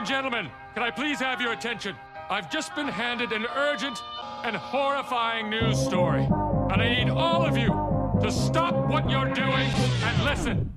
And gentlemen, can I please have your attention? I've just been handed an urgent and horrifying news story. And I need all of you to stop what you're doing and listen.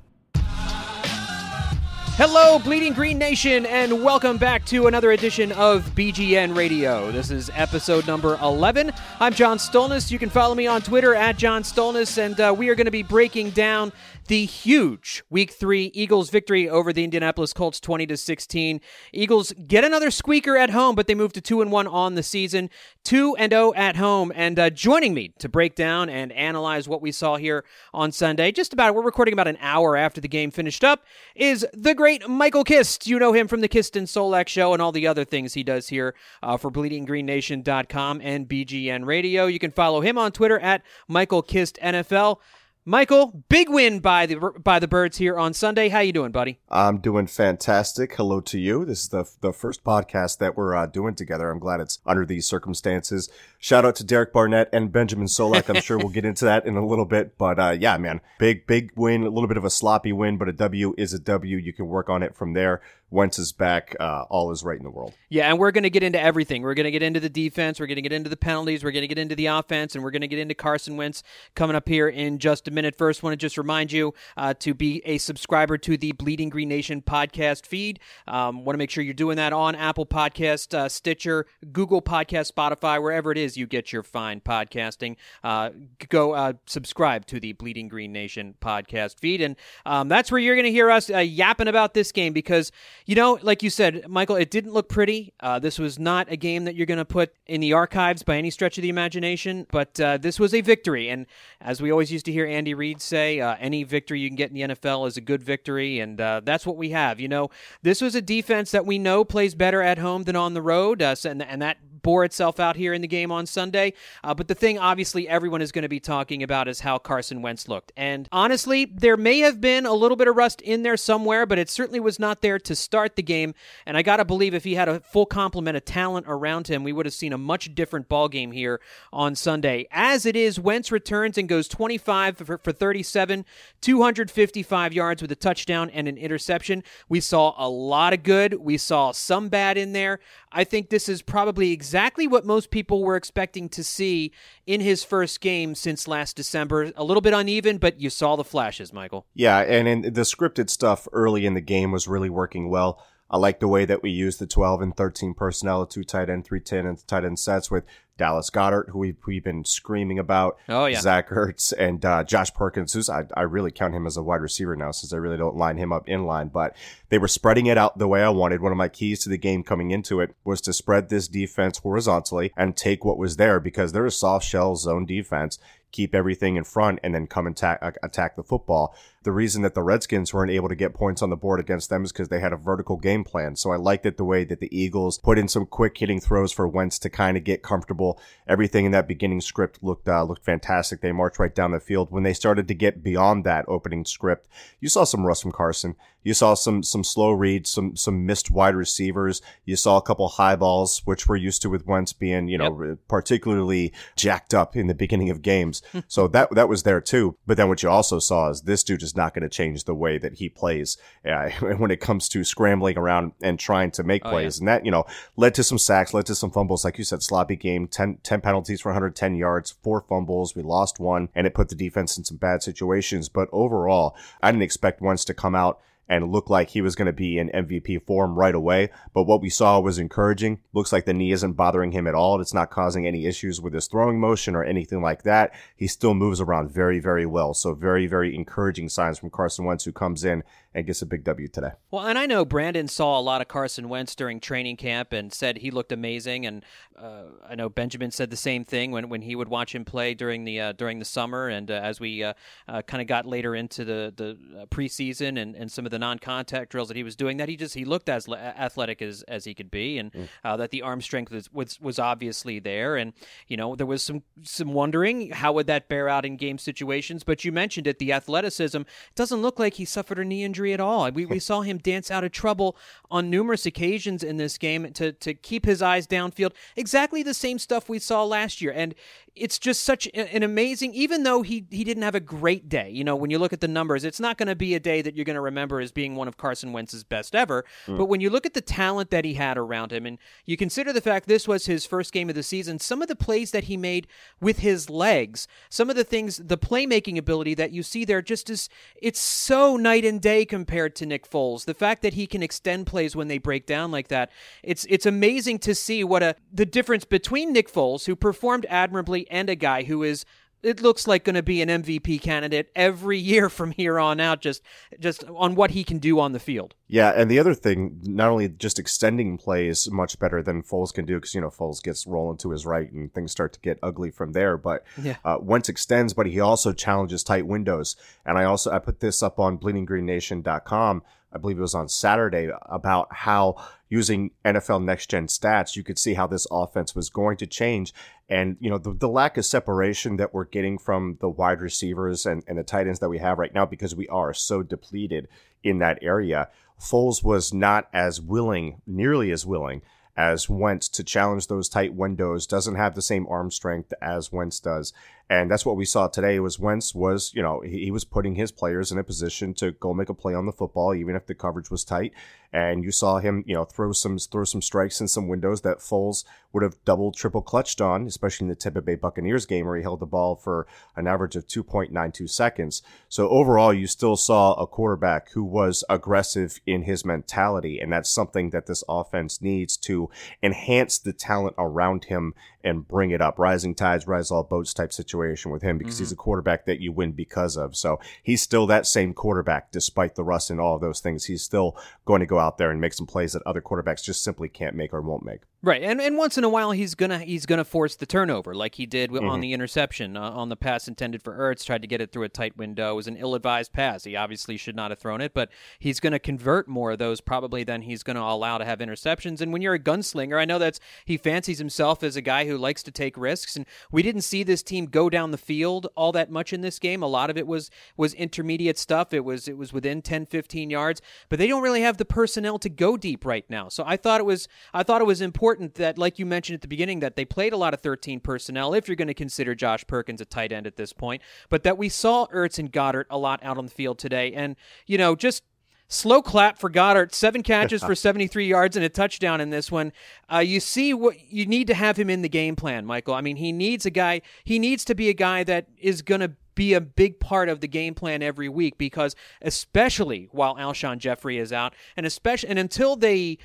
Hello, Bleeding Green Nation, and welcome back to another edition of BGN Radio. This is episode number 11. I'm John Stolnis. You can follow me on Twitter at John Stolnis, and uh, we are going to be breaking down the huge week three Eagles victory over the Indianapolis Colts 20 to 16. Eagles get another squeaker at home, but they move to 2 and 1 on the season, 2 and 0 at home. And uh, joining me to break down and analyze what we saw here on Sunday, just about, we're recording about an hour after the game finished up, is the great Michael Kist. You know him from the Kist and Solak show and all the other things he does here uh, for bleedinggreennation.com and BGN Radio. You can follow him on Twitter at Michael Kist NFL. Michael, big win by the by the Birds here on Sunday. How you doing, buddy? I'm doing fantastic. Hello to you. This is the the first podcast that we're uh, doing together. I'm glad it's under these circumstances. Shout out to Derek Barnett and Benjamin Solak. I'm sure we'll get into that in a little bit, but uh, yeah, man, big big win. A little bit of a sloppy win, but a W is a W. You can work on it from there. Wentz is back. Uh, all is right in the world. Yeah, and we're going to get into everything. We're going to get into the defense. We're going to get into the penalties. We're going to get into the offense, and we're going to get into Carson Wentz coming up here in just a minute. First, want to just remind you uh, to be a subscriber to the Bleeding Green Nation podcast feed. Um, want to make sure you're doing that on Apple Podcast, uh, Stitcher, Google Podcast, Spotify, wherever it is you get your fine podcasting. Uh, go uh, subscribe to the Bleeding Green Nation podcast feed, and um, that's where you're going to hear us uh, yapping about this game because you know, like you said, Michael, it didn't look pretty. Uh, this was not a game that you're going to put in the archives by any stretch of the imagination, but uh, this was a victory. And as we always used to hear Andy Reid say, uh, any victory you can get in the NFL is a good victory. And uh, that's what we have. You know, this was a defense that we know plays better at home than on the road. Uh, and, and that bore itself out here in the game on Sunday. Uh, but the thing, obviously, everyone is going to be talking about is how Carson Wentz looked. And honestly, there may have been a little bit of rust in there somewhere, but it certainly was not there to start the game. And I got to believe if he had a full complement of talent around him, we would have seen a much different ball game here on Sunday. As it is, Wentz returns and goes 25 for, for 37, 255 yards with a touchdown and an interception. We saw a lot of good. We saw some bad in there. I think this is probably exactly what most people were expecting to see in his first game since last December. A little bit uneven, but you saw the flashes, Michael. Yeah, and the scripted stuff early in the game was really working well. I like the way that we used the 12 and 13 personnel, two tight end, three tight end, tight end sets with Dallas Goedert, who we've, we've been screaming about. Oh, yeah. Zach Ertz and uh, Josh Perkins, who's I, I really count him as a wide receiver now since I really don't line him up in line. But they were spreading it out the way I wanted. One of my keys to the game coming into it was to spread this defense horizontally and take what was there because they're a soft shell zone defense keep everything in front and then come and ta- attack the football. The reason that the Redskins weren't able to get points on the board against them is because they had a vertical game plan. So I liked it the way that the Eagles put in some quick hitting throws for Wentz to kind of get comfortable. Everything in that beginning script looked uh, looked fantastic. They marched right down the field. When they started to get beyond that opening script, you saw some rust from Carson. You saw some some slow reads, some some missed wide receivers. You saw a couple high balls, which we're used to with Wentz being, you know, yep. particularly jacked up in the beginning of games. so that that was there too. But then what you also saw is this dude is not going to change the way that he plays uh, when it comes to scrambling around and trying to make plays. Oh, yeah. And that, you know, led to some sacks, led to some fumbles. Like you said, sloppy game, 10, 10 penalties for 110 yards, four fumbles. We lost one and it put the defense in some bad situations. But overall, I didn't expect Wentz to come out and looked like he was going to be in MVP form right away. But what we saw was encouraging. Looks like the knee isn't bothering him at all. It's not causing any issues with his throwing motion or anything like that. He still moves around very, very well. So very, very encouraging signs from Carson Wentz, who comes in and gets a big W today. Well, and I know Brandon saw a lot of Carson Wentz during training camp and said he looked amazing, and uh, I know Benjamin said the same thing when, when he would watch him play during the uh, during the summer, and uh, as we uh, uh, kind of got later into the the preseason and, and some of the non contact drills that he was doing, that he just he looked as athletic as, as he could be, and mm. that the arm strength was, was was obviously there, and you know there was some some wondering how would that bear out in game situations, but you mentioned it, the athleticism. It doesn't look like he suffered a knee injury at all. We we saw him dance out of trouble on numerous occasions in this game to to keep his eyes downfield. Exactly the same stuff we saw last year, and it's just such an amazing. Even though he he didn't have a great day, you know, when you look at the numbers, it's not going to be a day that you're going to remember as being one of Carson Wentz's best ever. Mm. But when you look at the talent that he had around him, and you consider the fact this was his first game of the season, some of the plays that he made with his legs, some of the things, the playmaking ability that you see there, just as it's so night and day compared to Nick Foles. The fact that he can extend plays when they break down like that, it's it's amazing to see what a the difference between Nick Foles, who performed admirably, and a guy who is it looks like going to be an MVP candidate every year from here on out just just on what he can do on the field. Yeah, and the other thing, not only just extending plays much better than Foles can do because you know Foles gets rolling to his right and things start to get ugly from there, but yeah. uh, Wentz extends, but he also challenges tight windows. And I also I put this up on bleedinggreennation.com I believe it was on Saturday, about how using NFL next gen stats, you could see how this offense was going to change. And, you know, the, the lack of separation that we're getting from the wide receivers and, and the tight ends that we have right now, because we are so depleted in that area. Foles was not as willing, nearly as willing as Wentz to challenge those tight windows, doesn't have the same arm strength as Wentz does. And that's what we saw today was Wentz was, you know, he, he, was putting his players in a position to go make a play on the football, even if the coverage was tight. And you saw him, you know, throw some throw some strikes in some windows that Foles would have double, triple clutched on, especially in the Tampa Bay Buccaneers game where he held the ball for an average of 2.92 seconds. So overall, you still saw a quarterback who was aggressive in his mentality. And that's something that this offense needs to enhance the talent around him and bring it up. Rising tides rise all boats type situation with him because mm-hmm. he's a quarterback that you win because of. So he's still that same quarterback despite the rust and all of those things. He's still going to go out there and make some plays that other quarterbacks just simply can't make or won't make. Right, and and once in a while he's gonna he's gonna force the turnover like he did mm-hmm. on the interception uh, on the pass intended for Ertz. Tried to get it through a tight window. It was an ill-advised pass. He obviously should not have thrown it, but he's gonna convert more of those probably than he's gonna allow to have interceptions. And when you're a gunslinger, I know that's he fancies himself as a guy who likes to take risks, and we didn't see this team go down the field all that much in this game. A lot of it was was intermediate stuff. It was it was within 10, 15 yards, but they don't really have the personnel to go deep right now. So I thought it was I thought it was important that like you mentioned at the beginning that they played a lot of 13 personnel, if you're going to consider Josh Perkins a tight end at this point, but that we saw Ertz and Goedert a lot out on the field today. And, you know, just slow clap for Goedert, seven catches for 73 yards and a touchdown in this one. Uh, you see what you need to have him in the game plan, Michael. I mean, he needs a guy, he needs to be a guy that is going to be a big part of the game plan every week because especially while Alshon Jeffery is out and especially and until they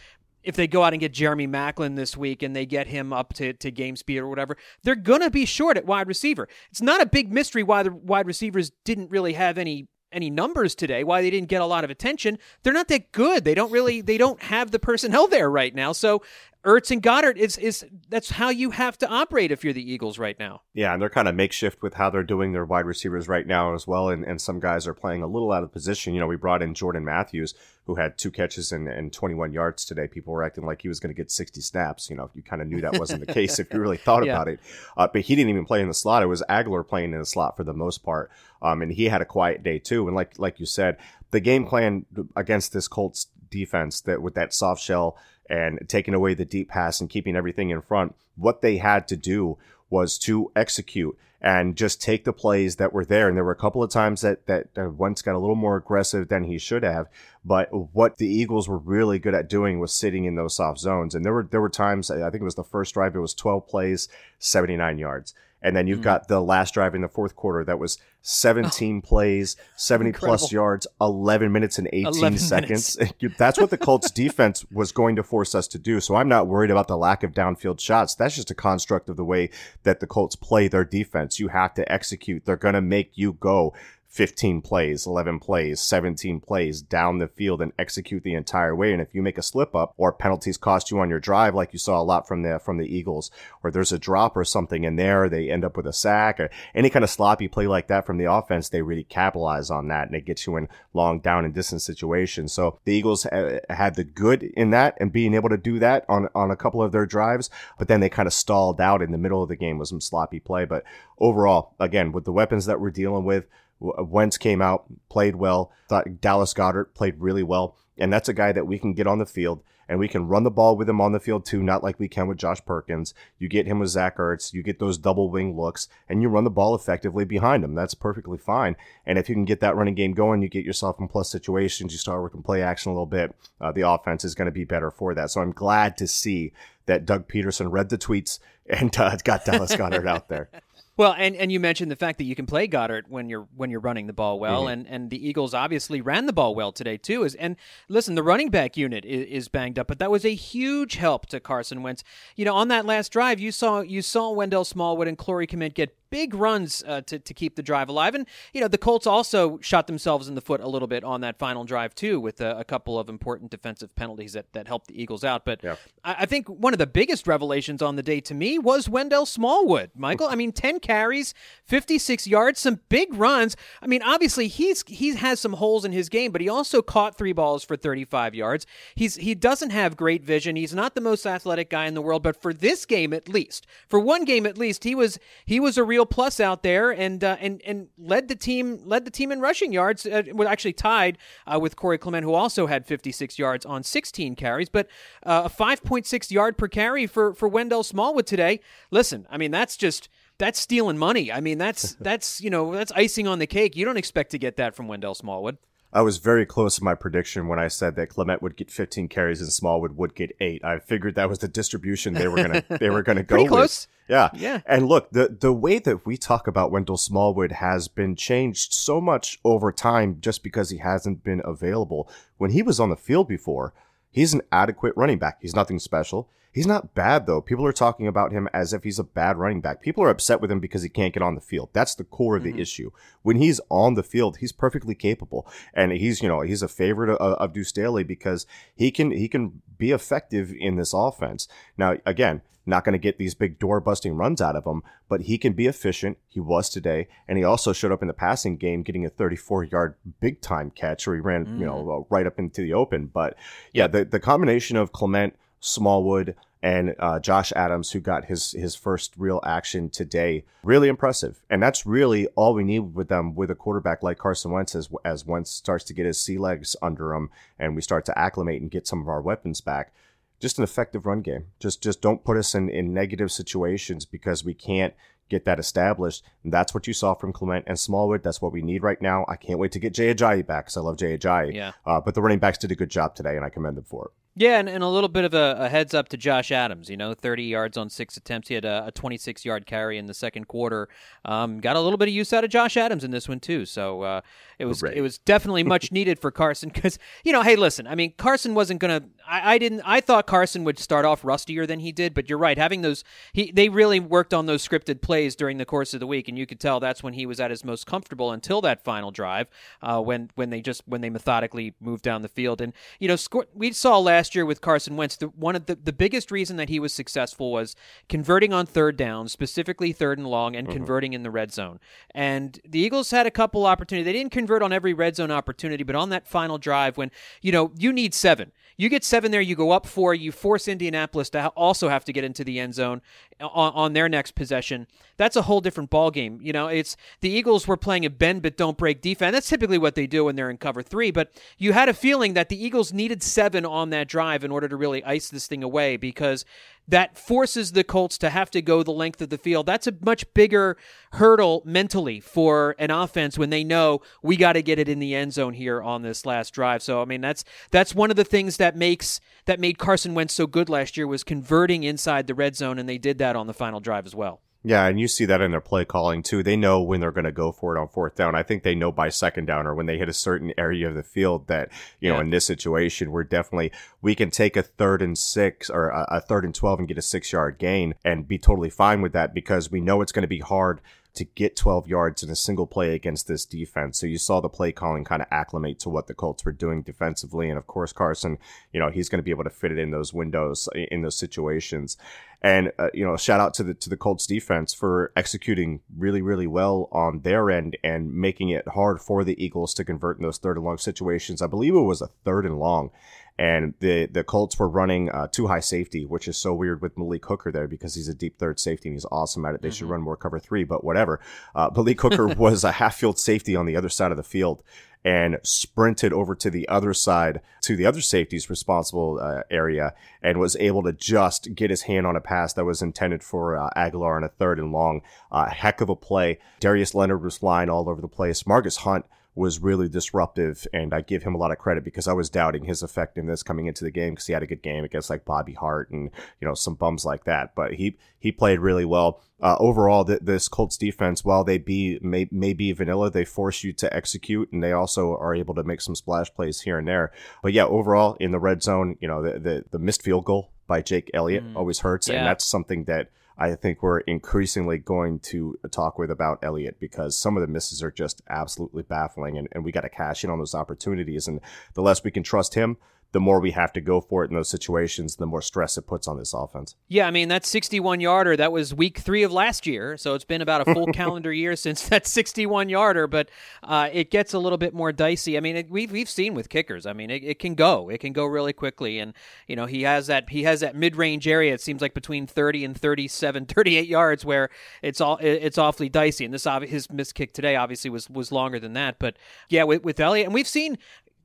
if they go out and get Jeremy Maclin this week and they get him up to, to game speed or whatever, they're going to be short at wide receiver. It's not a big mystery why the wide receivers didn't really have any any numbers today, why they didn't get a lot of attention. They're not that good. They don't really they don't have the personnel there right now. So Ertz and Goedert is is that's how you have to operate if you're the Eagles right now. Yeah, and they're kind of makeshift with how they're doing their wide receivers right now as well. And, and some guys are playing a little out of position. You know, we brought in Jordan Matthews, who had two catches and, and 21 yards today. People were acting like he was going to get 60 snaps. You know, you kind of knew that wasn't the case if you really thought yeah. about it. Uh, but he didn't even play in the slot. It was Agholor playing in the slot for the most part. Um, and he had a quiet day too. And like like you said, the game plan against this Colts defense that with that soft shell and taking away the deep pass and keeping everything in front. What they had to do was to execute and just take the plays that were there. And there were a couple of times that that Wentz got a little more aggressive than he should have. But what the Eagles were really good at doing was sitting in those soft zones. And there were there were times I think it was the first drive. It was 12 plays, 79 yards. And then you've mm-hmm. got the last drive in the fourth quarter that was 17 oh, plays, 70 incredible. plus yards, 11 minutes and 18 seconds. That's what the Colts defense was going to force us to do. So I'm not worried about the lack of downfield shots. That's just a construct of the way that the Colts play their defense. You have to execute. They're going to make you go 15 plays, 11 plays, 17 plays down the field and execute the entire way. And if you make a slip up or penalties cost you on your drive, like you saw a lot from the, from the Eagles, or there's a drop or something in there, they end up with a sack or any kind of sloppy play like that from the offense, they really capitalize on that and it gets you in long down and distance situations. So the Eagles uh, had the good in that and being able to do that on, on a couple of their drives, but then they kind of stalled out in the middle of the game with some sloppy play. But overall, again, with the weapons that we're dealing with, Wentz came out, played well. Thought Dallas Goedert played really well. And that's a guy that we can get on the field and we can run the ball with him on the field too, not like we can with Josh Perkins. You get him with Zach Ertz, you get those double wing looks, and you run the ball effectively behind him. That's perfectly fine. And if you can get that running game going, you get yourself in plus situations, you start working play action a little bit, uh, the offense is going to be better for that. So I'm glad to see that Doug Pederson read the tweets and uh, got Dallas Goedert out there. Well, and, and you mentioned the fact that you can play Goedert when you're when you're running the ball well, mm-hmm. and, and the Eagles obviously ran the ball well today too. Is and listen, the running back unit is, is, banged up, but that was a huge help to Carson Wentz. You know, on that last drive, you saw you saw Wendell Smallwood and Corey Clement get big runs uh, to, to keep the drive alive. And, you know, the Colts also shot themselves in the foot a little bit on that final drive, too, with a, a couple of important defensive penalties that, that helped the Eagles out. But yeah. I, I, think one of the biggest revelations on the day to me was Wendell Smallwood, Michael. I mean, 10 carries, 56 yards, some big runs. I mean, obviously, he's he has some holes in his game, but he also caught three balls for 35 yards. He's He doesn't have great vision. He's not the most athletic guy in the world, but for this game at least, for one game at least, he was he was a real plus out there, and uh, and and led the team led the team in rushing yards. Uh, was actually tied uh, with Corey Clement, who also had 56 yards on 16 carries, but uh, a 5.6 yard per carry for for Wendell Smallwood today. Listen, I mean that's just that's stealing money. I mean that's that's you know that's icing on the cake. You don't expect to get that from Wendell Smallwood. I was very close to my prediction when I said that Clement would get 15 carries and Smallwood would get eight. I figured that was the distribution they were gonna they were gonna go Pretty close. with. Yeah, yeah. And look, the the way that we talk about Wendell Smallwood has been changed so much over time, just because he hasn't been available. When he was on the field before, he's an adequate running back. He's nothing special. He's not bad though. People are talking about him as if he's a bad running back. People are upset with him because he can't get on the field. That's the core of the mm-hmm. issue. When he's on the field, he's perfectly capable, and he's you know he's a favorite of, of Deuce Staley because he can he can be effective in this offense. Now again, not going to get these big door busting runs out of him, but he can be efficient. He was today, and he also showed up in the passing game, getting a 34 yard big time catch, where he ran mm. you know mm. right up into the open. But yeah, the the combination of Clement Smallwood and uh, Josh Adams, who got his his first real action today. Really impressive, and that's really all we need with them with a quarterback like Carson Wentz as as Wentz starts to get his sea legs under him, and we start to acclimate and get some of our weapons back. Just an effective run game. Just just don't put us in in negative situations because we can't get that established. And that's what you saw from Clement and Smallwood. That's what we need right now. I can't wait to get Jay Ajayi back because I love Jay Ajayi. Yeah. Uh, but the running backs did a good job today, and I commend them for it. Yeah, and, and a little bit of a, a, heads up to Josh Adams. You know, 30 yards on six attempts. He had a, a 26 yard carry in the second quarter. Um, got a little bit of use out of Josh Adams in this one too. So uh, it was it was definitely much needed for Carson because you know, hey, listen, I mean, Carson wasn't gonna. I, I, didn't. I thought Carson would start off rustier than he did, but you're right. Having those, he they really worked on those scripted plays during the course of the week, and you could tell that's when he was at his most comfortable until that final drive, uh, when when they just when they methodically moved down the field. And you know, score, we saw last year with Carson Wentz the, one of the, the biggest reason that he was successful was converting on third down, specifically third and long, and mm-hmm. converting in the red zone. And the Eagles had a couple opportunities. They didn't convert on every red zone opportunity, but on that final drive, when you know you need seven, you get seven there, you go up four, you force Indianapolis to also have to get into the end zone uh, on, on their next possession. That's a whole different ball game. You know, it's the Eagles were playing a bend but don't break defense. That's typically what they do when they're in cover three. But you had a feeling that the Eagles needed seven on that drive in order to really ice this thing away because that forces the Colts to have to go the length of the field. That's a much bigger hurdle mentally for an offense when they know we got to get it in the end zone here on this last drive. So I mean that's that's one of the things that makes that made Carson Wentz so good last year was converting inside the red zone and they did that on the final drive as well. Yeah, and you see that in their play calling too. They know when they're going to go for it on fourth down. I think they know by second down or when they hit a certain area of the field that, you yeah. know, in this situation, we're definitely, we can take a third and six or a, a third and 12 and get a six yard gain and be totally fine with that because we know it's going to be hard to get 12 yards in a single play against this defense. So you saw the play calling kind of acclimate to what the Colts were doing defensively. And of course, Carson, you know, he's going to be able to fit it in those windows in those situations. And uh, you know, shout out to the to the Colts defense for executing really really well on their end and making it hard for the Eagles to convert in those third and long situations. I believe it was a third and long, and the the Colts were running uh, too high safety, which is so weird with Malik Hooker there because he's a deep third safety and he's awesome at it. They mm-hmm. should run more cover three, but whatever. Uh, Malik Hooker was a half field safety on the other side of the field and sprinted over to the other side to the other safety's responsible uh, area and was able to just get his hand on a pass that was intended for uh, Agholor on a third and long. Uh, heck of a play. Darius Leonard was flying all over the place. Margus Hunt was really disruptive, and I give him a lot of credit because I was doubting his effectiveness coming into the game because he had a good game against like Bobby Hart and you know some bums like that. But he he played really well. Uh, overall, th- this Colts defense, while they be may, may be vanilla, they force you to execute, and they also are able to make some splash plays here and there. But yeah, overall in the red zone, you know the the, the missed field goal by Jake Elliott mm. always hurts, yeah. and that's something that I think we're increasingly going to talk with about Elliott because some of the misses are just absolutely baffling, and, and we got to cash in on those opportunities. And the less we can trust him, the more we have to go for it in those situations, the more stress it puts on this offense. Yeah, I mean that 61 yarder that was week three of last year, so it's been about a full calendar year since that 61 yarder. But uh, it gets a little bit more dicey. I mean, it, we've we've seen with kickers. I mean, it, it, can go, it can go really quickly, and you know he has that he has that mid range area. It seems like between 30 and 37, 38 yards where it's all it's awfully dicey. And this his missed kick today obviously was was longer than that, but yeah, with, with Elliott, and we've seen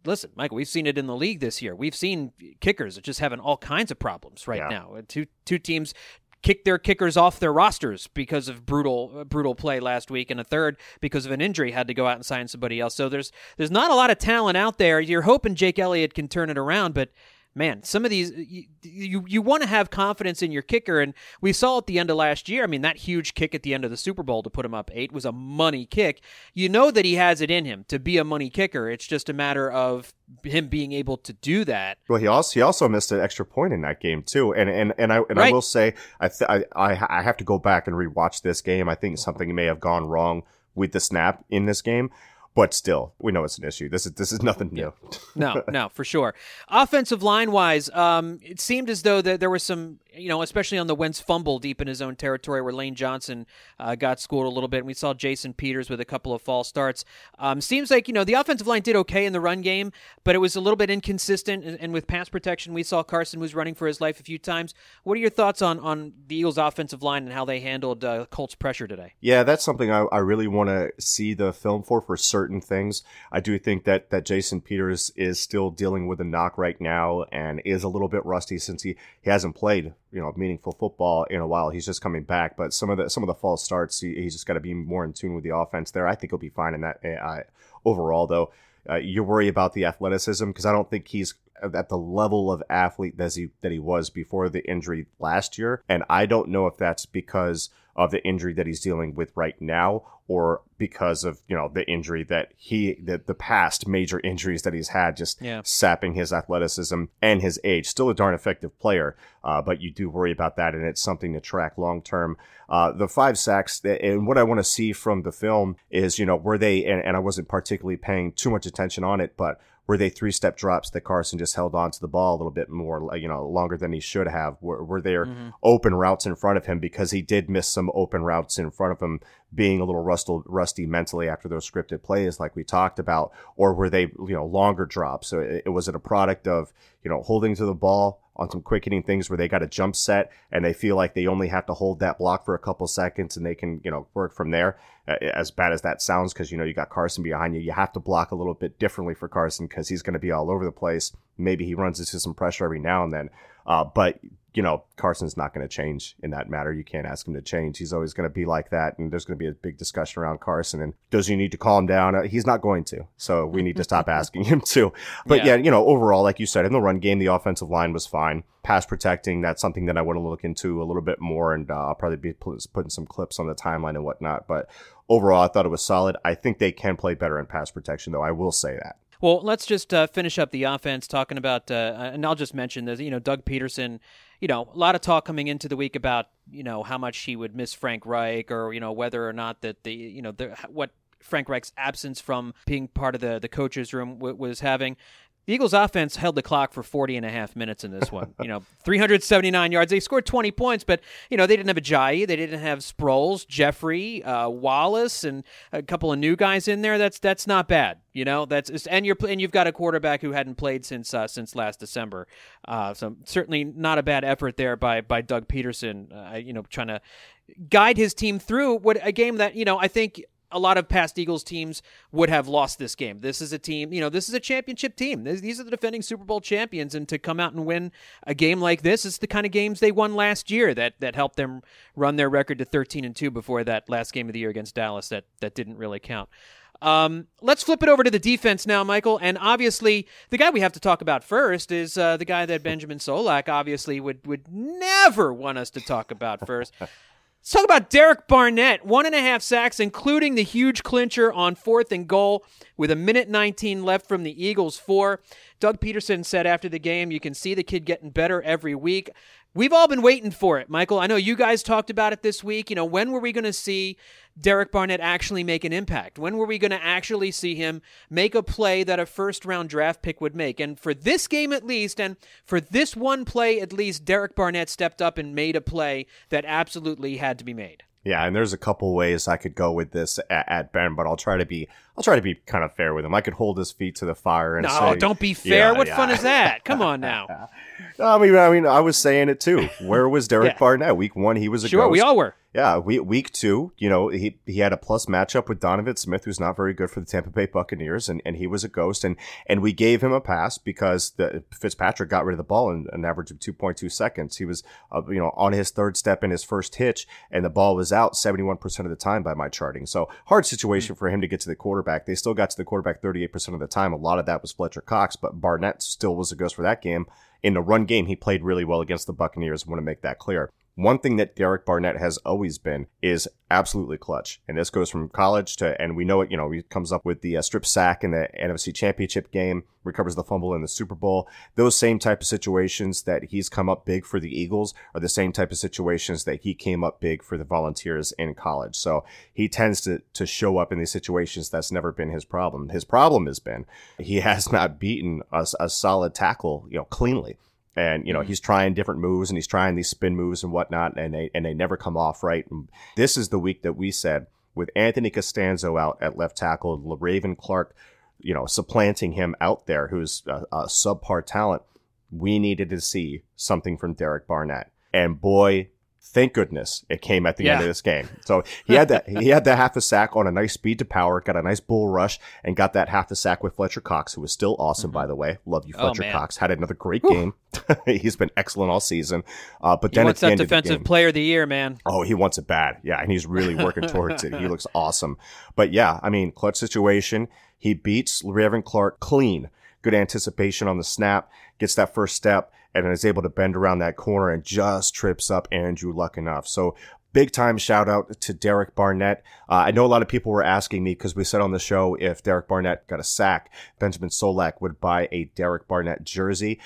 listen, Michael, we've seen it in the league this year. We've seen kickers just having all kinds of problems right yeah. now. Two two teams kick their kickers off their rosters because of brutal brutal play last week, and a third because of an injury had to go out and sign somebody else. So there's there's not a lot of talent out there. You're hoping Jake Elliott can turn it around, but man, some of these you you, you want to have confidence in your kicker, and we saw at the end of last year. I mean, that huge kick at the end of the Super Bowl to put him up eight was a money kick. You know that he has it in him to be a money kicker. It's just a matter of him being able to do that. Well, he also he also missed an extra point in that game too, and and and I and right. I will say I, th- I I have to go back and rewatch this game. I think something may have gone wrong with the snap in this game but still, we know it's an issue. This is this is nothing new. no, no, for sure. Offensive line wise, um, it seemed as though that there was some you know, especially on the Wentz fumble deep in his own territory where Lane Johnson uh, got schooled a little bit. And we saw Jason Peters with a couple of false starts. Um, seems like, you know, the offensive line did okay in the run game, but it was a little bit inconsistent. And, and with pass protection, we saw Carson was running for his life a few times. What are your thoughts on, on the Eagles' offensive line and how they handled uh, Colts' pressure today? Yeah, that's something I, I really want to see the film for for certain things. I do think that, that Jason Peters is still dealing with a knock right now and is a little bit rusty since he, he hasn't played you know meaningful football in a while. He's just coming back, but some of the some of the false starts, he, he's just got to be more in tune with the offense there. I think he'll be fine in that. Uh, overall, though, uh, you worry about the athleticism because I don't think he's at the level of athlete that he that he was before the injury last year, and I don't know if that's because of the injury that he's dealing with right now or because of you know the injury that he that the past major injuries that he's had just yeah. sapping his athleticism and his age still a darn effective player uh, but you do worry about that and it's something to track long term uh, the five sacks and what i want to see from the film is you know were they and, and i wasn't particularly paying too much attention on it but were they three step drops that Carson just held on to the ball a little bit more, you know, longer than he should have? Were, were there mm-hmm. open routes in front of him because he did miss some open routes in front of him, being a little rusty, rusty mentally after those scripted plays, like we talked about, or were they, you know, longer drops? So it, it was it a product of, you know, holding to the ball, on some quick hitting things where they got a jump set and they feel like they only have to hold that block for a couple seconds and they can, you know, work from there. Uh, as bad as that sounds, because, you know, you got Carson behind you, you have to block a little bit differently for Carson because he's going to be all over the place. Maybe he runs into some pressure every now and then. Uh, but you know, Carson's not going to change in that matter. You can't ask him to change. He's always going to be like that. And there's going to be a big discussion around Carson. And does he need to calm down? Uh, he's not going to. So we need to stop asking him to. But yeah. yeah. you know, overall, like you said, in the run game, the offensive line was fine. Pass protecting, that's something that I want to look into a little bit more. And uh, I'll probably be putting some clips on the timeline and whatnot. But overall, I thought it was solid. I think they can play better in pass protection, though. I will say that. Well, let's just uh, finish up the offense talking about, uh, and I'll just mention this. You know, Doug Pederson. You know, a lot of talk coming into the week about you know how much he would miss Frank Reich, or you know whether or not that the you know the, what Frank Reich's absence from being part of the the coaches room w- was having. The Eagles offense held the clock for 40 and a half minutes in this one. you know, 379 yards. They scored 20 points, but, you know, they didn't have Ajayi. They didn't have Sproles, Jeffery, uh, Wallace, and a couple of new guys in there. That's that's not bad. You know, that's and you're and you've got a quarterback who hadn't played since uh, since last December. Uh, so certainly not a bad effort there by by Doug Pederson. Uh, you know, trying to guide his team through what a game that you know I think a lot of past Eagles teams would have lost this game. This is a team, you know, this is a championship team. These are the defending Super Bowl champions, and to come out and win a game like this is the kind of games they won last year that that helped them run their record to 13 and two before that last game of the year against Dallas that that didn't really count. Um, let's flip it over to the defense now, Michael. And obviously, the guy we have to talk about first is uh, the guy that Benjamin Solak obviously would would never want us to talk about first. Let's talk about Derek Barnett. One and a half sacks, including the huge clincher on fourth and goal with a minute 19 left from the Eagles' four. Doug Pederson said after the game, you can see the kid getting better every week. We've all been waiting for it, Michael. I know you guys talked about it this week. You know, when were we going to see Derek Barnett actually make an impact? When were we going to actually see him make a play that a first round draft pick would make? And for this game at least, and for this one play at least, Derek Barnett stepped up and made a play that absolutely had to be made. Yeah, and there's a couple ways I could go with this at, at, Ben, but I'll try to be I'll try to be kind of fair with him. I could hold his feet to the fire and no, say, don't be fair. Yeah, what yeah. fun is that? Come on now. I mean, I mean, I was saying it too. Where was Derek Yeah. Barnett? Week one, he was a Sure, ghost. we all were. Yeah, we, week two, you know, he he had a plus matchup with Donovan Smith, who's not very good for the Tampa Bay Buccaneers, and, and he was a ghost, and and we gave him a pass because the Fitzpatrick got rid of the ball in an average of two point two seconds. He was, uh, you know, on his third step in his first hitch, and the ball was out seventy one percent of the time by my charting. So hard situation for him to get to the quarterback. They still got to the quarterback thirty eight percent of the time. A lot of that was Fletcher Cox, but Barnett still was a ghost for that game. In the run game, he played really well against the Buccaneers. I want to make that clear. One thing that Derek Barnett has always been is absolutely clutch. And this goes from college to, and we know it, you know, he comes up with the uh, strip sack in the NFC championship game, recovers the fumble in the Super Bowl. Those same type of situations that he's come up big for the Eagles are the same type of situations that he came up big for the Volunteers in college. So he tends to, to show up in these situations. That's never been his problem. His problem has been he has not beaten a, a solid tackle, you know, cleanly and you know mm-hmm. he's trying different moves and he's trying these spin moves and whatnot and they and they never come off right. And this is the week that we said with anthony castonzo out at left tackle raven clark you know supplanting him out there who's a, a subpar talent we needed to see something from derek barnett. And boy thank goodness it came at the end of this game so he had that he had that half a sack on a nice speed to power got a nice bull rush and got that half a sack with fletcher cox who was still awesome by the way love you Oh, fletcher man. cox had another great game he's been excellent all season. Uh, but He then wants that end of the defensive game, player of the year, man. oh, he wants it bad. Yeah, and he's really working towards it. He looks awesome. But yeah, I mean, clutch situation. He beats Raven Clark clean. Good anticipation on the snap. Gets that first step and is able to bend around that corner and just trips up Andrew Luck enough. So big time shout out to Derek Barnett. Uh, I know a lot of people were asking me because we said on the show if Derek Barnett got a sack, Benjamin Solak would buy a Derek Barnett jersey.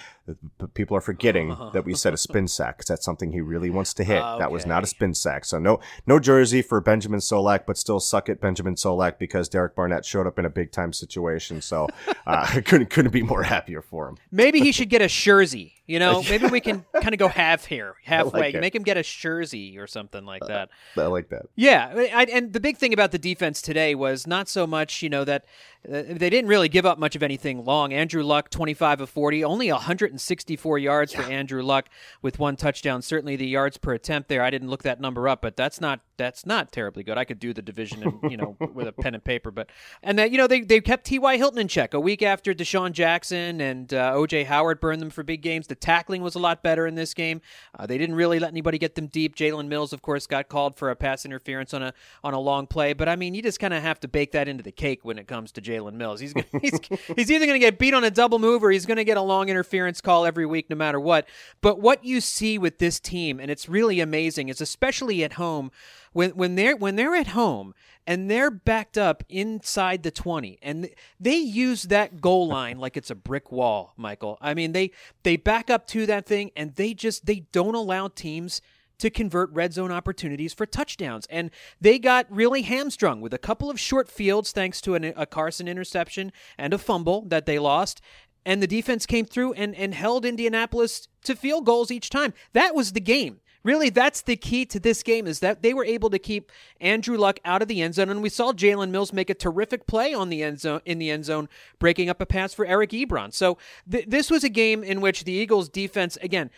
People are forgetting that we said a spin sack because that's something he really wants to hit. That was not a spin sack. So no, no jersey for Benjamin Solak, but still suck it, Benjamin Solak, because Derek Barnett showed up in a big time situation. So uh, couldn't couldn't be more happier for him. Maybe he should get a Shurzy. You know, maybe we can kind of go half here, halfway. it. Make him get a Shurzy or something like that. I like that. Yeah, I, and the big thing about the defense today was not so much, you know, that uh, they didn't really give up much of anything long. Andrew Luck, 25 of 40, only 164 yards for Andrew Luck with one touchdown. Certainly the yards per attempt there, I didn't look that number up, but that's not that's not terribly good. I could do the division, and, you know, with a pen and paper, but and that you know they they kept T.Y. Hilton in check a week after DeSean Jackson and uh, O.J. Howard burned them for big games. The tackling was a lot better in this game. Uh, they didn't really let anybody get them deep. Jalen Mills, of course, got called for a pass interference on a on a long play, but I mean, you just kind of have to bake that into the cake when it comes to Jalen Mills. He's gonna, he's he's either going to get beat on a double move or he's going to get a long interference call every week, no matter what. But what you see with this team, and it's really amazing, is especially at home when when they're when they're at home and they're backed up inside the 20 and they use that goal line like it's a brick wall michael i mean they they back up to that thing and they just they don't allow teams to convert red zone opportunities for touchdowns and they got really hamstrung with a couple of short fields thanks to an, a carson interception and a fumble that they lost and the defense came through and, and held indianapolis to field goals each time that was the game really that's the key to this game is that they were able to keep Andrew Luck out of the end zone, and we saw Jalen Mills make a terrific play on the end zone in the end zone, breaking up a pass for Eric Ebron. So th- this was a game in which the Eagles defense again.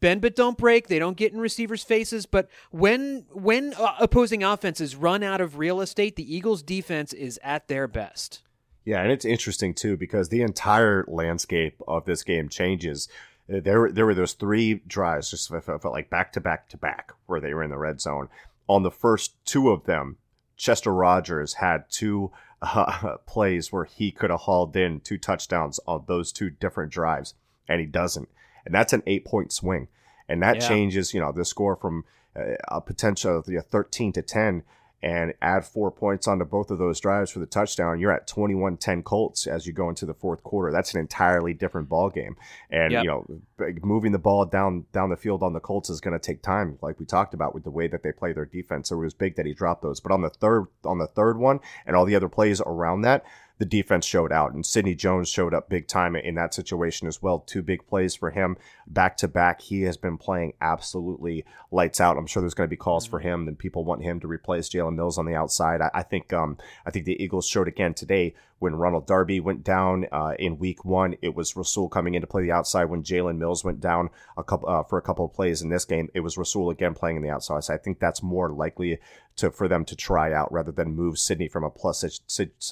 Bend but don't break. They don't get in receivers' faces. But when when uh, opposing offenses run out of real estate, the Eagles' defense is at their best. Yeah, and it's interesting too because the entire landscape of this game changes uh, there there were those three drives just felt like back to back to back where they were in the red zone. On the first two of them, Chester Rogers had two uh, plays where he could have hauled in two touchdowns on those two different drives, and he doesn't. And that's an eight point swing, and that yeah. changes you know the score from uh, a potential of you know, 13 to 10 and add four points onto both of those drives for the touchdown, you're at 21-10 Colts as you go into the fourth quarter. That's an entirely different ball game. And yep. you know, moving the ball down down the field on the Colts is going to take time, like we talked about with the way that they play their defense. So it was big that he dropped those. But on the third on the third one and all the other plays around that, the defense showed out. And Sidney Jones showed up big time in that situation as well. Two big plays for him back to back. He has been playing absolutely lights out. I'm sure there's going to be calls for him, and people want him to replace Jalen Mills on the outside. I, I think um, I think the Eagles showed again today when Ronald Darby went down uh, in Week One. It was Rasul coming in to play the outside. When Jalen Mills went down a couple uh, for a couple of plays in this game, it was Rasul again playing in the outside. So I think that's more likely to for them to try out rather than move Sidney from a plus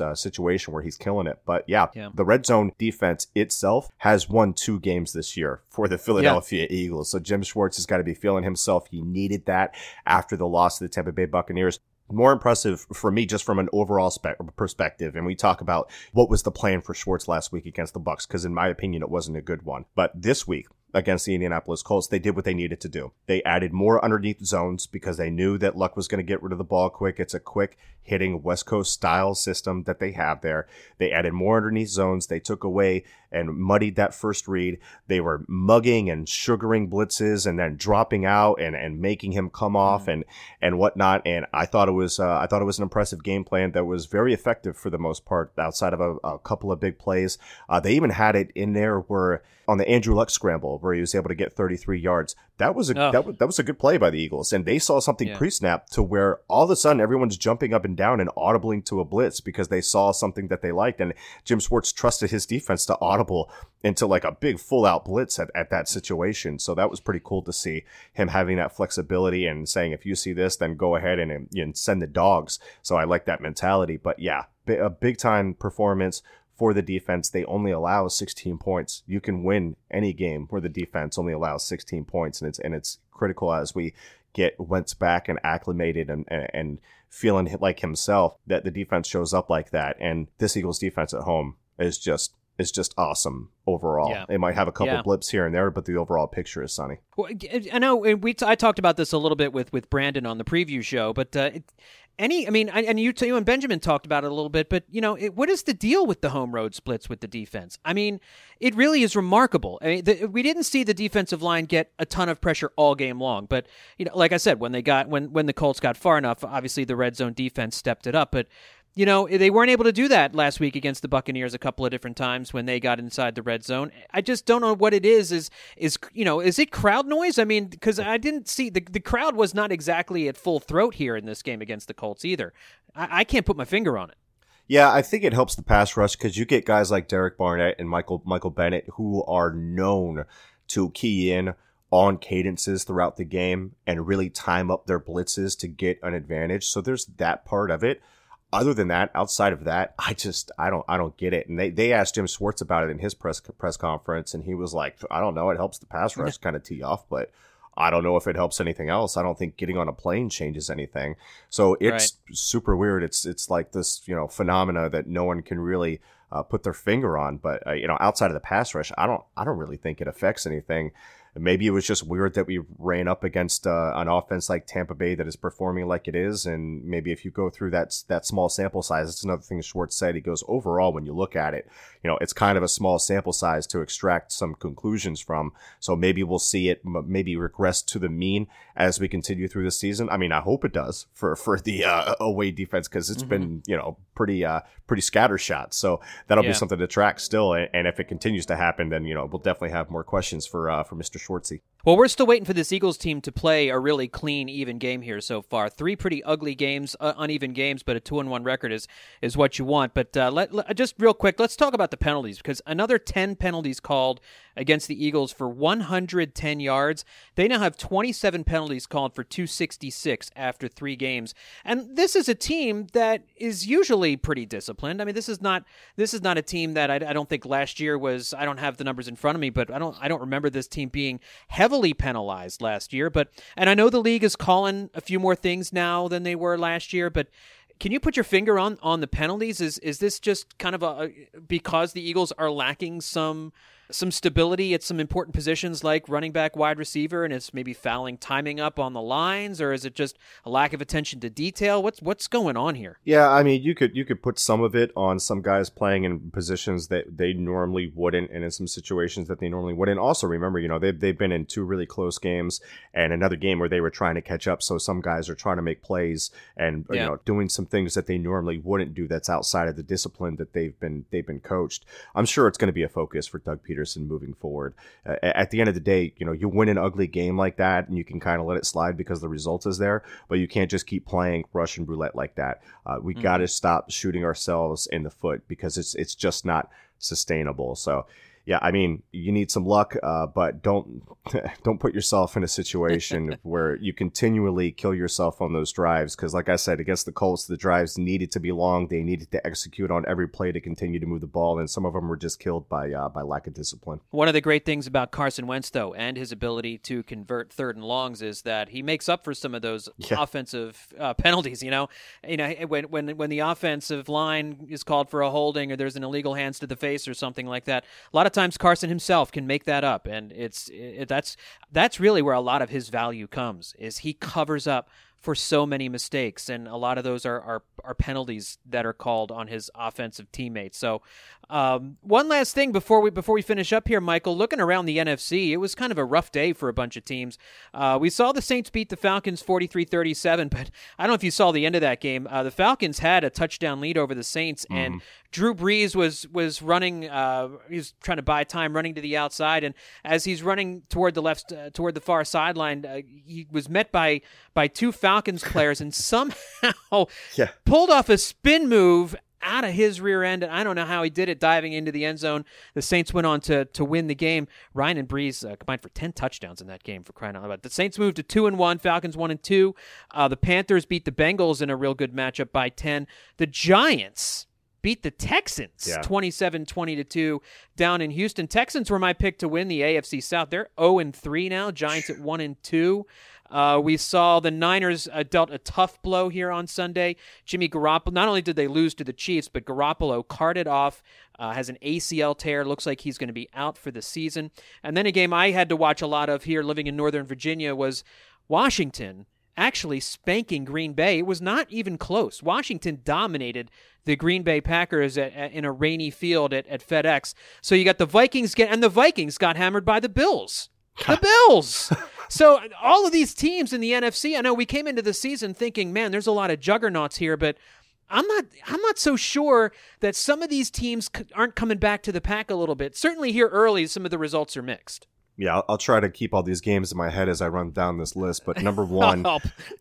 uh, situation where he's killing it. But yeah, yeah, the red zone defense itself has won two games this year for the Philadelphia yeah. Eagles. So Jim Schwartz has got to be feeling himself. He needed that after the loss to the Tampa Bay Buccaneers more impressive for me just from an overall spe- perspective and we talk about what was the plan for Schwartz last week against the Bucks because in my opinion it wasn't a good one but this week against the Indianapolis Colts, they did what they needed to do. They added more underneath zones because they knew that Luck was going to get rid of the ball quick. It's a quick hitting West Coast style system that they have there. They added more underneath zones. They took away and muddied that first read. They were mugging and sugaring blitzes and then dropping out and, and making him come off mm-hmm. and, and whatnot. And I thought it was, uh, I thought it was an impressive game plan that was very effective for the most part outside of a, a couple of big plays. Uh, they even had it in there where on the Andrew Luck scramble where he was able to get 33 yards. That was a oh. that, was, that was a good play by the Eagles, and they saw something yeah. pre-snap to where all of a sudden everyone's jumping up and down and audibling to a blitz because they saw something that they liked, and Jim Schwartz trusted his defense to audible into like a big full-out blitz at, at that situation. So that was pretty cool to see him having that flexibility and saying, if you see this, then go ahead and, and send the dogs. So I like that mentality. But yeah, a big time performance for the defense, they only allow 16 points. You can win any game where the defense only allows 16 points, and it's and it's critical as we get Wentz back and acclimated and and feeling like himself that the defense shows up like that. And this Eagles defense at home is just is just awesome overall. Yeah. It might have a couple yeah. blips here and there, but the overall picture is sunny. Well, I know we t- I talked about this a little bit with with Brandon on the preview show, but uh, it, any, I mean, and you, you and Benjamin talked about it a little bit, but you know, it, what is the deal with the home road splits with the defense? I mean, it really is remarkable. I mean, the, we didn't see the defensive line get a ton of pressure all game long, but you know, like I said, when they got when when the Colts got far enough, obviously the red zone defense stepped it up, but you know, they weren't able to do that last week against the Buccaneers a couple of different times when they got inside the red zone. I just don't know what it is. Is is you know, is it crowd noise? I mean, because I didn't see the the crowd was not exactly at full throat here in this game against the Colts either. I, I can't put my finger on it. Yeah, I think it helps the pass rush because you get guys like Derek Barnett and Michael Michael Bennett who are known to key in on cadences throughout the game and really time up their blitzes to get an advantage. So there's that part of it other than that, outside of that, I just I don't I don't get it. And they, they asked Jim Schwartz about it in his press press conference, and he was like, I don't know, it helps the pass rush kind of tee off, but I don't know if it helps anything else. I don't think getting on a plane changes anything. So it's right. super weird. It's it's like this you know phenomena that no one can really uh, put their finger on. But uh, you know, outside of the pass rush, I don't I don't really think it affects anything maybe it was just weird that we ran up against uh, an offense like Tampa Bay that is performing like it is, and maybe if you go through that that small sample size, it's another thing Schwartz said. He goes overall when you look at it, you know, it's kind of a small sample size to extract some conclusions from. So maybe we'll see it maybe regress to the mean as we continue through the season. I mean, I hope it does for for the uh, away defense because it's mm-hmm. been you know pretty uh pretty scattershot. So that'll yeah. be something to track still. And if it continues to happen, then you know we'll definitely have more questions for uh, for Mr. Schwartzy. Well, we're still waiting for this Eagles team to play a really clean, even game here so far. Three pretty ugly games, uh, uneven games, but a two and one record is is what you want. But uh, let, let, just real quick, let's talk about the penalties because another ten penalties called against the Eagles for 110 yards. They now have 27 penalties called for 266 after three games, and this is a team that is usually pretty disciplined. I mean, this is not this is not a team that I, I don't think last year was. I don't have the numbers in front of me, but I don't I don't remember this team being heavily heavily penalized last year. But and I know the league is calling a few more things now than they were last year, but can you put your finger on on the penalties? Is is this just kind of a because the Eagles are lacking some some stability at some important positions like running back, wide receiver, and it's maybe fouling timing up on the lines, or is it just a lack of attention to detail? What's what's going on here? Yeah, I mean, you could you could put some of it on some guys playing in positions that they normally wouldn't, and in some situations that they normally wouldn't. Also, remember, you know, they've they've been in two really close games and another game where they were trying to catch up. So some guys are trying to make plays and yeah. you know doing some things that they normally wouldn't do. That's outside of the discipline that they've been they've been coached. I'm sure it's going to be a focus for Doug Pederson moving forward. Uh, at the end of the day, you know, you win an ugly game like that and you can kind of let it slide because the result is there, but you can't just keep playing Russian roulette like that. Uh, we mm-hmm. got to stop shooting ourselves in the foot because it's it's just not sustainable. So yeah, I mean, you need some luck, uh, but don't don't put yourself in a situation where you continually kill yourself on those drives. Because, like I said, against the Colts, the drives needed to be long. They needed to execute on every play to continue to move the ball, and some of them were just killed by uh, by lack of discipline. One of the great things about Carson Wentz, though, and his ability to convert third and longs, is that he makes up for some of those yeah. offensive uh, penalties. You know, you know when when when the offensive line is called for a holding or there's an illegal hands to the face or something like that. A lot of times Carson himself can make that up, and it's it, that's that's really where a lot of his value comes. Is he covers up for so many mistakes, and a lot of those are, are, are penalties that are called on his offensive teammates. So, um, one last thing before we before we finish up here, Michael. Looking around the NFC, it was kind of a rough day for a bunch of teams. Uh, we saw the Saints beat the Falcons 43-37, but I don't know if you saw the end of that game. Uh, the Falcons had a touchdown lead over the Saints, mm. and Drew Brees was was running. Uh, he was trying to buy time, running to the outside, and as he's running toward the left, uh, toward the far sideline, uh, he was met by by two Falcons players, and somehow yeah. pulled off a spin move out of his rear end, and I don't know how he did it, diving into the end zone. The Saints went on to to win the game. Ryan and Brees uh, combined for ten touchdowns in that game for crying out loud. The Saints moved to two and one, Falcons one and two. Uh, the Panthers beat the Bengals in a real good matchup by ten. The Giants beat the Texans yeah. 27-20 to 2 down in Houston. Texans were my pick to win the AFC South. They're 0 and 3 now, Giants at 1 and 2. Uh, we saw the Niners uh, dealt a tough blow here on Sunday. Jimmy Garoppolo, not only did they lose to the Chiefs, but Garoppolo carted off, uh, has an ACL tear. Looks like he's going to be out for the season. And then a game I had to watch a lot of here living in Northern Virginia was Washington actually spanking Green Bay. It was not even close. Washington dominated the Green Bay Packers at, at, in a rainy field at, at FedEx. So you got the Vikings get, and the Vikings got hammered by the Bills. The Bills. so all of these teams in the NFC, I know we came into the season thinking, man, there's a lot of juggernauts here, but I'm not I'm not so sure that some of these teams aren't coming back to the pack a little bit. Certainly here early some of the results are mixed yeah, I'll, I'll, try to keep all these games in my head as I run down this list. But number one,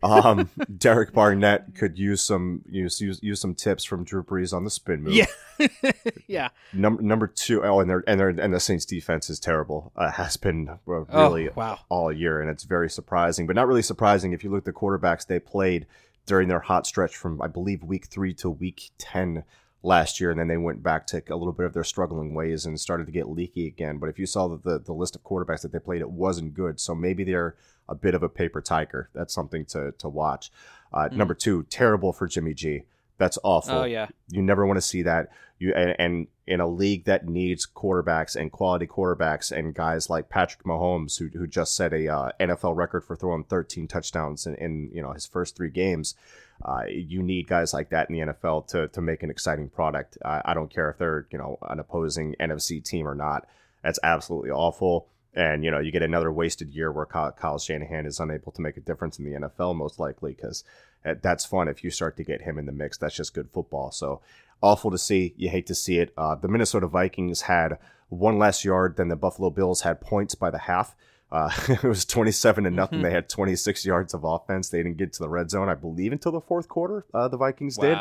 um, Derek Barnett could use some use, use use some tips from Drew Brees on the spin move. Yeah, yeah. Number number two, oh, and their and their and the Saints defense is terrible. Uh, has been uh, really oh, wow. all year, and it's very surprising, but not really surprising if you look at the quarterbacks they played during their hot stretch from I believe week three to week ten last year, and then they went back to a little bit of their struggling ways and started to get leaky again. But if you saw the, the, the list of quarterbacks that they played, it wasn't good. So maybe they're a bit of a paper tiger. That's something to to watch. Uh, mm Number two, terrible for Jimmy G. That's awful. Oh yeah, you never want to see that. You and, and in a league that needs quarterbacks and quality quarterbacks and guys like Patrick Mahomes, who, who just set a uh, NFL record for throwing 13 touchdowns in, in you know his first three games. Uh, you need guys like that in the NFL to to make an exciting product. Uh, I don't care if they're you know an opposing NFC team or not. That's absolutely awful. And you know you get another wasted year where Kyle, Shanahan is unable to make a difference in the NFL, most likely because uh, that's fun if you start to get him in the mix. That's just good football. So awful to see. You hate to see it. Uh, the Minnesota Vikings had one less yard than the Buffalo Bills had points by the half. Uh, it was 27 to nothing. Mm-hmm. They had 26 yards of offense. They didn't get to the red zone, I believe, until the fourth quarter. Uh, the Vikings did.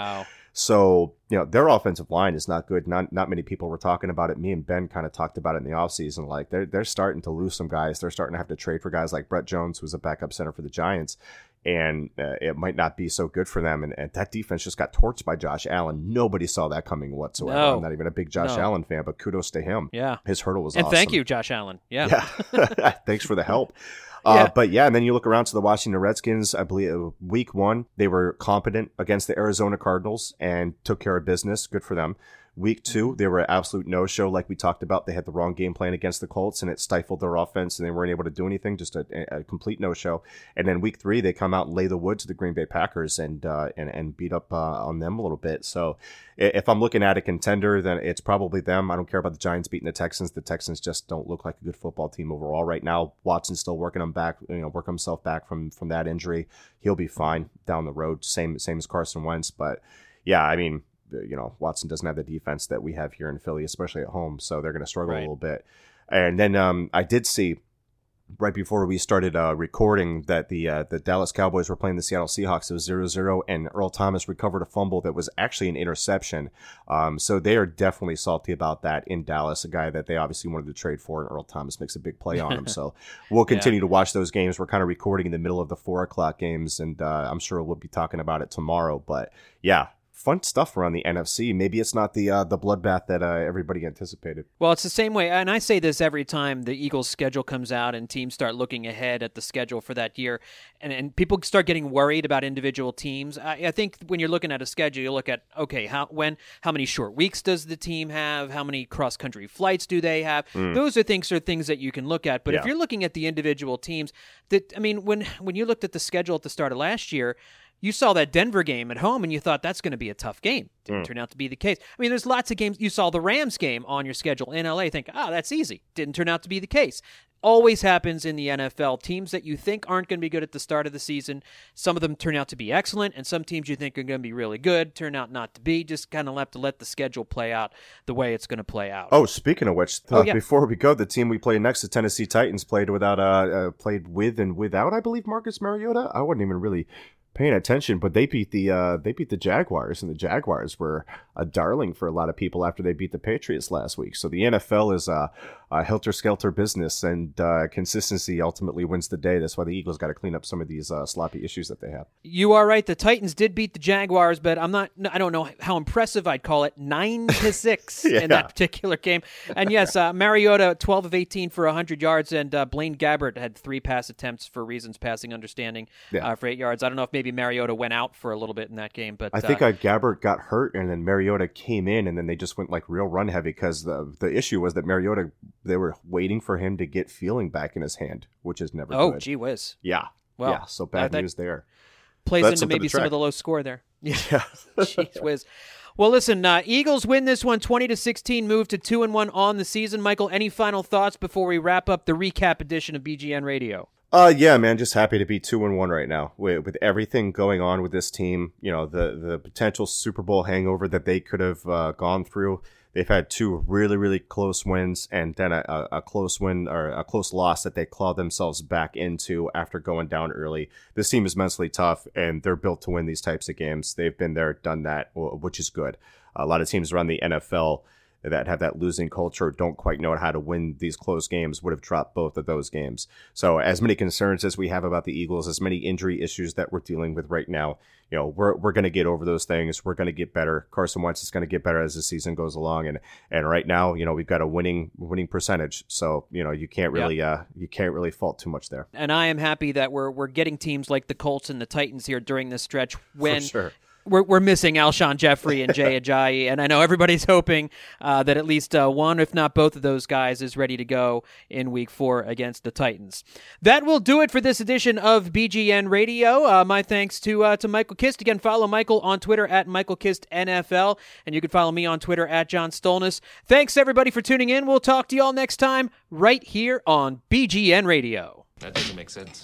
So, you know, their offensive line is not good. Not not many people were talking about it. Me and Ben kind of talked about it in the offseason. Like they're they're starting to lose some guys. They're starting to have to trade for guys like Brett Jones, who's a backup center for the Giants. And uh, it might not be so good for them. And, and that defense just got torched by Josh Allen. Nobody saw that coming whatsoever. No. I'm not even a big Josh No. Allen fan, but kudos to him. Yeah. His hurdle was awesome. And awesome. thank you, Josh Allen. Yeah. Yeah. Thanks for the help. Uh, Yeah. But yeah, and then you look around to the Washington Redskins. I believe uh, week one, they were competent against the Arizona Cardinals and took care of business. Good for them. Week two, they were an absolute no show, like we talked about. They had the wrong game plan against the Colts, and it stifled their offense, and they weren't able to do anything. Just a, a complete no show. And then week three, they come out and lay the wood to the Green Bay Packers and uh, and and beat up uh, on them a little bit. So if I'm looking at a contender, then it's probably them. I don't care about the Giants beating the Texans. The Texans just don't look like a good football team overall right now. Watson's still working him back, you know, work himself back from from that injury. He'll be fine down the road. Same same as Carson Wentz, but yeah, I mean, you know, Watson doesn't have the defense that we have here in Philly, especially at home, so they're going to struggle Right. a little bit. And then um, I did see right before we started uh, recording that the uh, the Dallas Cowboys were playing the Seattle Seahawks. It was 0-0, and Earl Thomas recovered a fumble that was actually an interception. Um, so they are definitely salty about that in Dallas, a guy that they obviously wanted to trade for, and Earl Thomas makes a big play on him. So we'll continue to watch those games. We're kind of recording in the middle of the four o'clock games, and uh, I'm sure we'll be talking about it tomorrow. But yeah. Fun stuff around the NFC. Maybe it's not the uh, the bloodbath that uh, everybody anticipated. Well, it's the same way, and I say this every time the Eagles' schedule comes out and teams start looking ahead at the schedule for that year, and, and people start getting worried about individual teams. I, I think when you're looking at a schedule, you look at okay, how when how many short weeks does the team have? How many cross country flights do they have? Those are things are things that you can look at. But if you're looking at the individual teams, that I mean, when when you looked at the schedule at the start of last year. You saw that Denver game at home and you thought that's going to be a tough game. Didn't turn out to be the case. I mean, there's lots of games. You saw the Rams game on your schedule in LA. Think, ah, that's easy. Didn't turn out to be the case. Always happens in the NFL. Teams that you think aren't going to be good at the start of the season, some of them turn out to be excellent, and some teams you think are going to be really good turn out not to be. Just kind of have to let the schedule play out the way it's going to play out. Oh, speaking of which, uh, Oh, yeah. before we go, the team we play next, the Tennessee Titans, played without uh, uh played with and without, I believe, Marcus Mariota. I wasn't even really paying attention, but they beat the uh they beat the Jaguars, and the Jaguars were a darling for a lot of people after they beat the Patriots last week. So the NFL is a, a helter skelter business, and uh, consistency ultimately wins the day. That's why the Eagles got to clean up some of these uh, sloppy issues that they have. You are right. The Titans did beat the Jaguars, but I'm not. I don't know how impressive I'd call it. Nine to six Yeah. in that particular game. And yes, uh, Mariota, 12 of 18 for 100 yards, and uh, Blaine Gabbert had three pass attempts for reasons passing understanding Yeah. uh, for eight yards. I don't know if maybe Mariota went out for a little bit in that game, but I think uh, uh, Gabbert got hurt, and then Mariota came in, and then they just went like real run heavy because the the issue was that Mariota they were waiting for him to get feeling back in his hand, which is never oh, good. gee whiz, Yeah, Well, yeah. So bad that- that- news there. plays into maybe some of the low score there. Yeah. Jeez whiz. Well, listen, uh, Eagles win this one 20 to 16, move to 2 and 1 on the season. Michael, any final thoughts before we wrap up the recap edition of BGN Radio? Uh yeah, man, just happy to be two and one right now with, with everything going on with this team. You know, the the potential Super Bowl hangover that they could have uh, gone through. They've had two really really close wins, and then a, a, close win or a close loss that they clawed themselves back into after going down early. This team is mentally tough, and they're built to win these types of games. They've been there, done that, which is good. A lot of teams around the NFL that have that losing culture don't quite know how to win these close games would have dropped both of those games. So as many concerns as we have about the Eagles, as many injury issues that we're dealing with right now, you know, we're we're going to get over those things. We're going to get better. Carson Wentz is going to get better as the season goes along and and right now, you know, we've got a winning winning percentage. So, you know, you can't really uh you can't really fault too much there. And I am happy that we're we're getting teams like the Colts and the Titans here during this stretch when For sure. We're, we're missing Alshon Jeffery and Jay Ajayi, and I know everybody's hoping uh, that at least uh, one, if not both of those guys, is ready to go in Week Four against the Titans. That will do it for this edition of BGN Radio. Uh, my thanks to uh, to Michael Kist. Again, follow Michael on Twitter at Michael Kist NFL, and you can follow me on Twitter at John Stolnis. Thanks everybody for tuning in. We'll talk to you all next time right here on BGN Radio. That doesn't make sense.